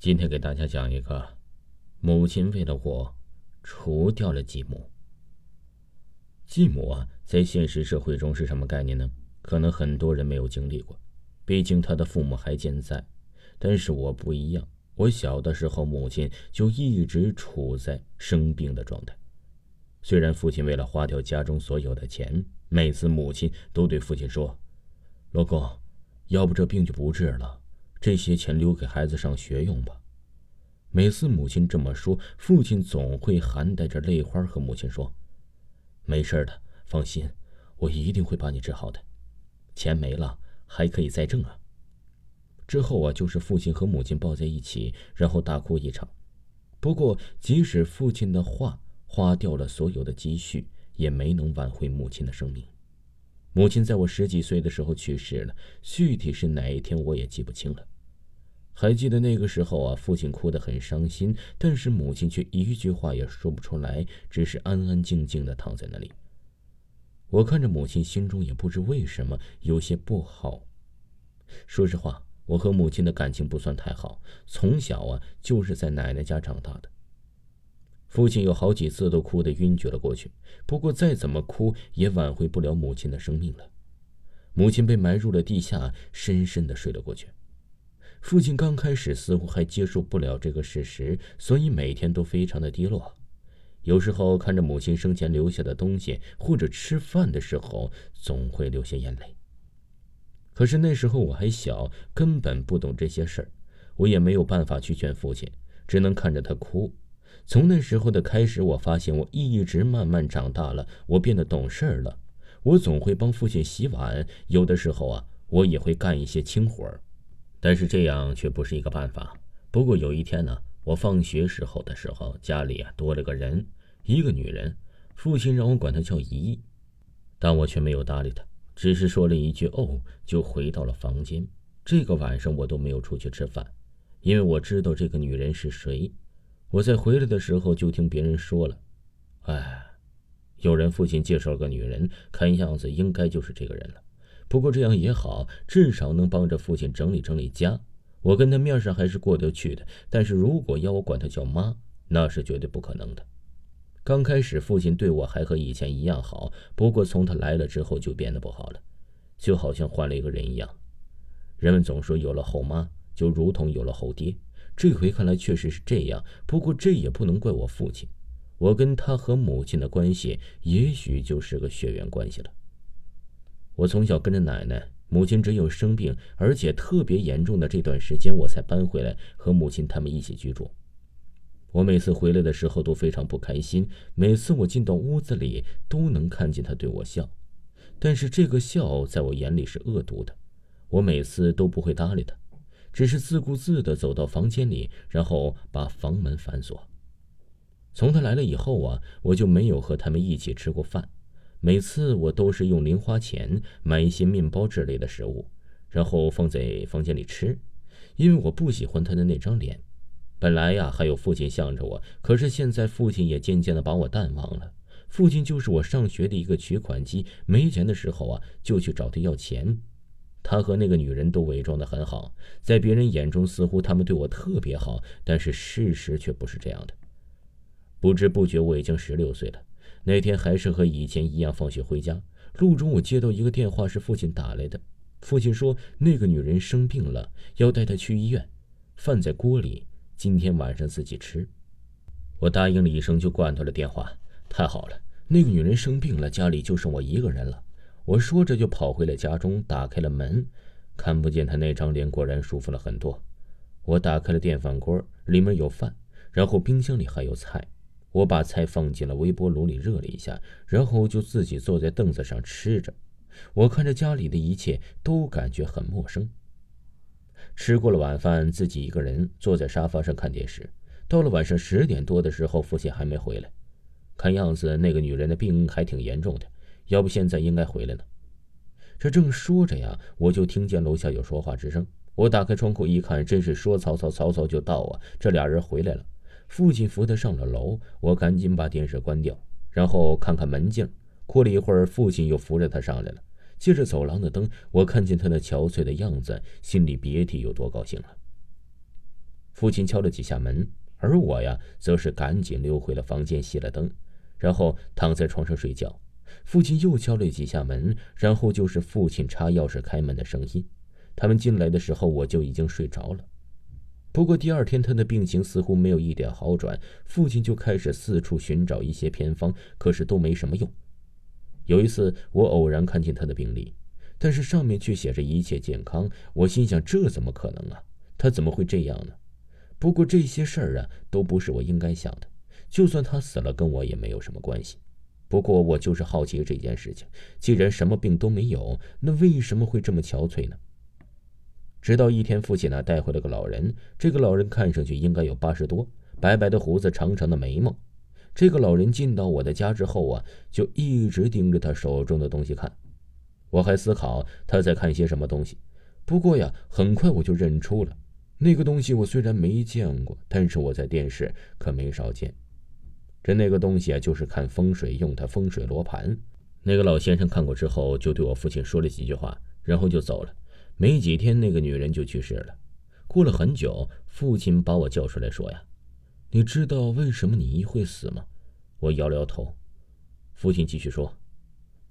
今天给大家讲一个，母亲为了我，除掉了继母。继母啊，在现实社会中是什么概念呢？可能很多人没有经历过，毕竟他的父母还健在。但是我不一样，我小的时候母亲就一直处在生病的状态。虽然父亲为了花掉家中所有的钱，每次母亲都对父亲说：“老公，要不这病就不治了。”这些钱留给孩子上学用吧。每次母亲这么说，父亲总会含带着泪花和母亲说：“没事的，放心，我一定会把你治好的。钱没了还可以再挣啊。”之后啊，就是父亲和母亲抱在一起，然后大哭一场。不过，即使父亲的话花掉了所有的积蓄，也没能挽回母亲的生命。母亲在我十几岁的时候去世了，具体是哪一天我也记不清了。还记得那个时候啊，父亲哭得很伤心，但是母亲却一句话也说不出来，只是安安静静的躺在那里。我看着母亲，心中也不知为什么有些不好。说实话，我和母亲的感情不算太好，从小啊就是在奶奶家长大的。父亲有好几次都哭得晕厥了过去，不过再怎么哭也挽回不了母亲的生命了。母亲被埋入了地下，深深的睡了过去。父亲刚开始似乎还接受不了这个事实，所以每天都非常的低落。有时候看着母亲生前留下的东西，或者吃饭的时候，总会流下眼泪。可是那时候我还小，根本不懂这些事儿，我也没有办法去劝父亲，只能看着他哭。从那时候的开始，我发现我一直慢慢长大了，我变得懂事儿了。我总会帮父亲洗碗，有的时候啊，我也会干一些轻活儿。但是这样却不是一个办法。不过有一天呢，我放学时候的时候，家里啊多了个人，一个女人。父亲让我管她叫姨，但我却没有搭理她，只是说了一句“哦”，就回到了房间。这个晚上我都没有出去吃饭，因为我知道这个女人是谁。我在回来的时候就听别人说了，哎，有人父亲介绍个女人，看样子应该就是这个人了。不过这样也好，至少能帮着父亲整理整理家。我跟他面上还是过得去的，但是如果要我管他叫妈，那是绝对不可能的。刚开始父亲对我还和以前一样好，不过从他来了之后就变得不好了，就好像换了一个人一样。人们总说有了后妈，就如同有了后爹。这回看来确实是这样，不过这也不能怪我父亲。我跟他和母亲的关系，也许就是个血缘关系了。我从小跟着奶奶，母亲只有生病而且特别严重的这段时间，我才搬回来和母亲他们一起居住。我每次回来的时候都非常不开心，每次我进到屋子里都能看见他对我笑，但是这个笑在我眼里是恶毒的，我每次都不会搭理他。只是自顾自地走到房间里，然后把房门反锁。从他来了以后啊，我就没有和他们一起吃过饭。每次我都是用零花钱买一些面包之类的食物，然后放在房间里吃，因为我不喜欢他的那张脸。本来呀，还有父亲向着我，可是现在父亲也渐渐地把我淡忘了。父亲就是我上学的一个取款机，没钱的时候啊，就去找他要钱。他和那个女人都伪装的很好，在别人眼中似乎他们对我特别好，但是事实却不是这样的。不知不觉我已经十六岁了。那天还是和以前一样，放学回家路中，我接到一个电话，是父亲打来的。父亲说那个女人生病了，要带她去医院，饭在锅里，今天晚上自己吃。我答应了一声就挂断了电话。太好了，那个女人生病了，家里就剩我一个人了。我说着就跑回了家中，打开了门，看不见他那张脸，果然舒服了很多。我打开了电饭锅，里面有饭，然后冰箱里还有菜。我把菜放进了微波炉里热了一下，然后就自己坐在凳子上吃着。我看着家里的一切，都感觉很陌生。吃过了晚饭，自己一个人坐在沙发上看电视。到了晚上十点多的时候，父亲还没回来，看样子那个女人的病还挺严重的。要不现在应该回来呢。这正说着呀，我就听见楼下有说话之声。我打开窗户一看，真是说曹操，曹操就到啊！这俩人回来了。父亲扶他上了楼，我赶紧把电视关掉，然后看看门镜。过了一会儿，父亲又扶着他上来了。借着走廊的灯，我看见他那憔悴的样子，心里别提有多高兴了。父亲敲了几下门，而我呀，则是赶紧溜回了房间，熄了灯，然后躺在床上睡觉。父亲又敲了几下门，然后就是父亲插钥匙开门的声音。他们进来的时候，我就已经睡着了。不过第二天，他的病情似乎没有一点好转，父亲就开始四处寻找一些偏方，可是都没什么用。有一次，我偶然看见他的病历，但是上面却写着一切健康。我心想，这怎么可能啊？他怎么会这样呢？不过这些事儿啊，都不是我应该想的。就算他死了，跟我也没有什么关系。不过我就是好奇这件事情，既然什么病都没有，那为什么会这么憔悴呢？直到一天，父亲呢带回了个老人，这个老人看上去应该有八十多，白白的胡子，长长的眉毛。这个老人进到我的家之后啊，就一直盯着他手中的东西看。我还思考他在看些什么东西，不过呀，很快我就认出了。那个东西我虽然没见过，但是我在电视可没少见。这那个东西啊，就是看风水用的风水罗盘。那个老先生看过之后，就对我父亲说了几句话，然后就走了。没几天，那个女人就去世了。过了很久，父亲把我叫出来说：“呀，你知道为什么你姨会死吗？”我摇了摇头。父亲继续说：“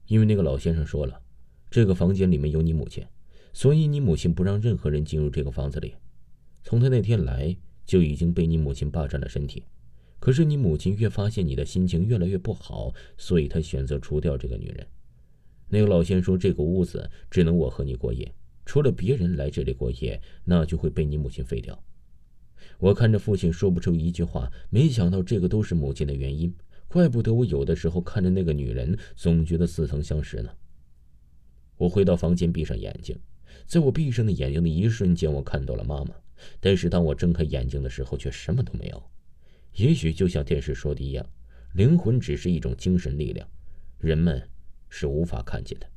因为那个老先生说了，这个房间里面有你母亲，所以你母亲不让任何人进入这个房子里。”从他那天来就已经被你母亲霸占了身体，可是你母亲越发现你的心情越来越不好，所以她选择除掉这个女人。那个老先说：“这个屋子只能我和你过夜，除了别人来这里过夜，那就会被你母亲废掉。”我看着父亲说不出一句话，没想到这个都是母亲的原因，怪不得我有的时候看着那个女人总觉得似曾相识呢。我回到房间，闭上眼睛，在我闭上的眼睛的一瞬间，我看到了妈妈。但是当我睁开眼睛的时候，却什么都没有。也许就像电视说的一样，灵魂只是一种精神力量，人们是无法看见的。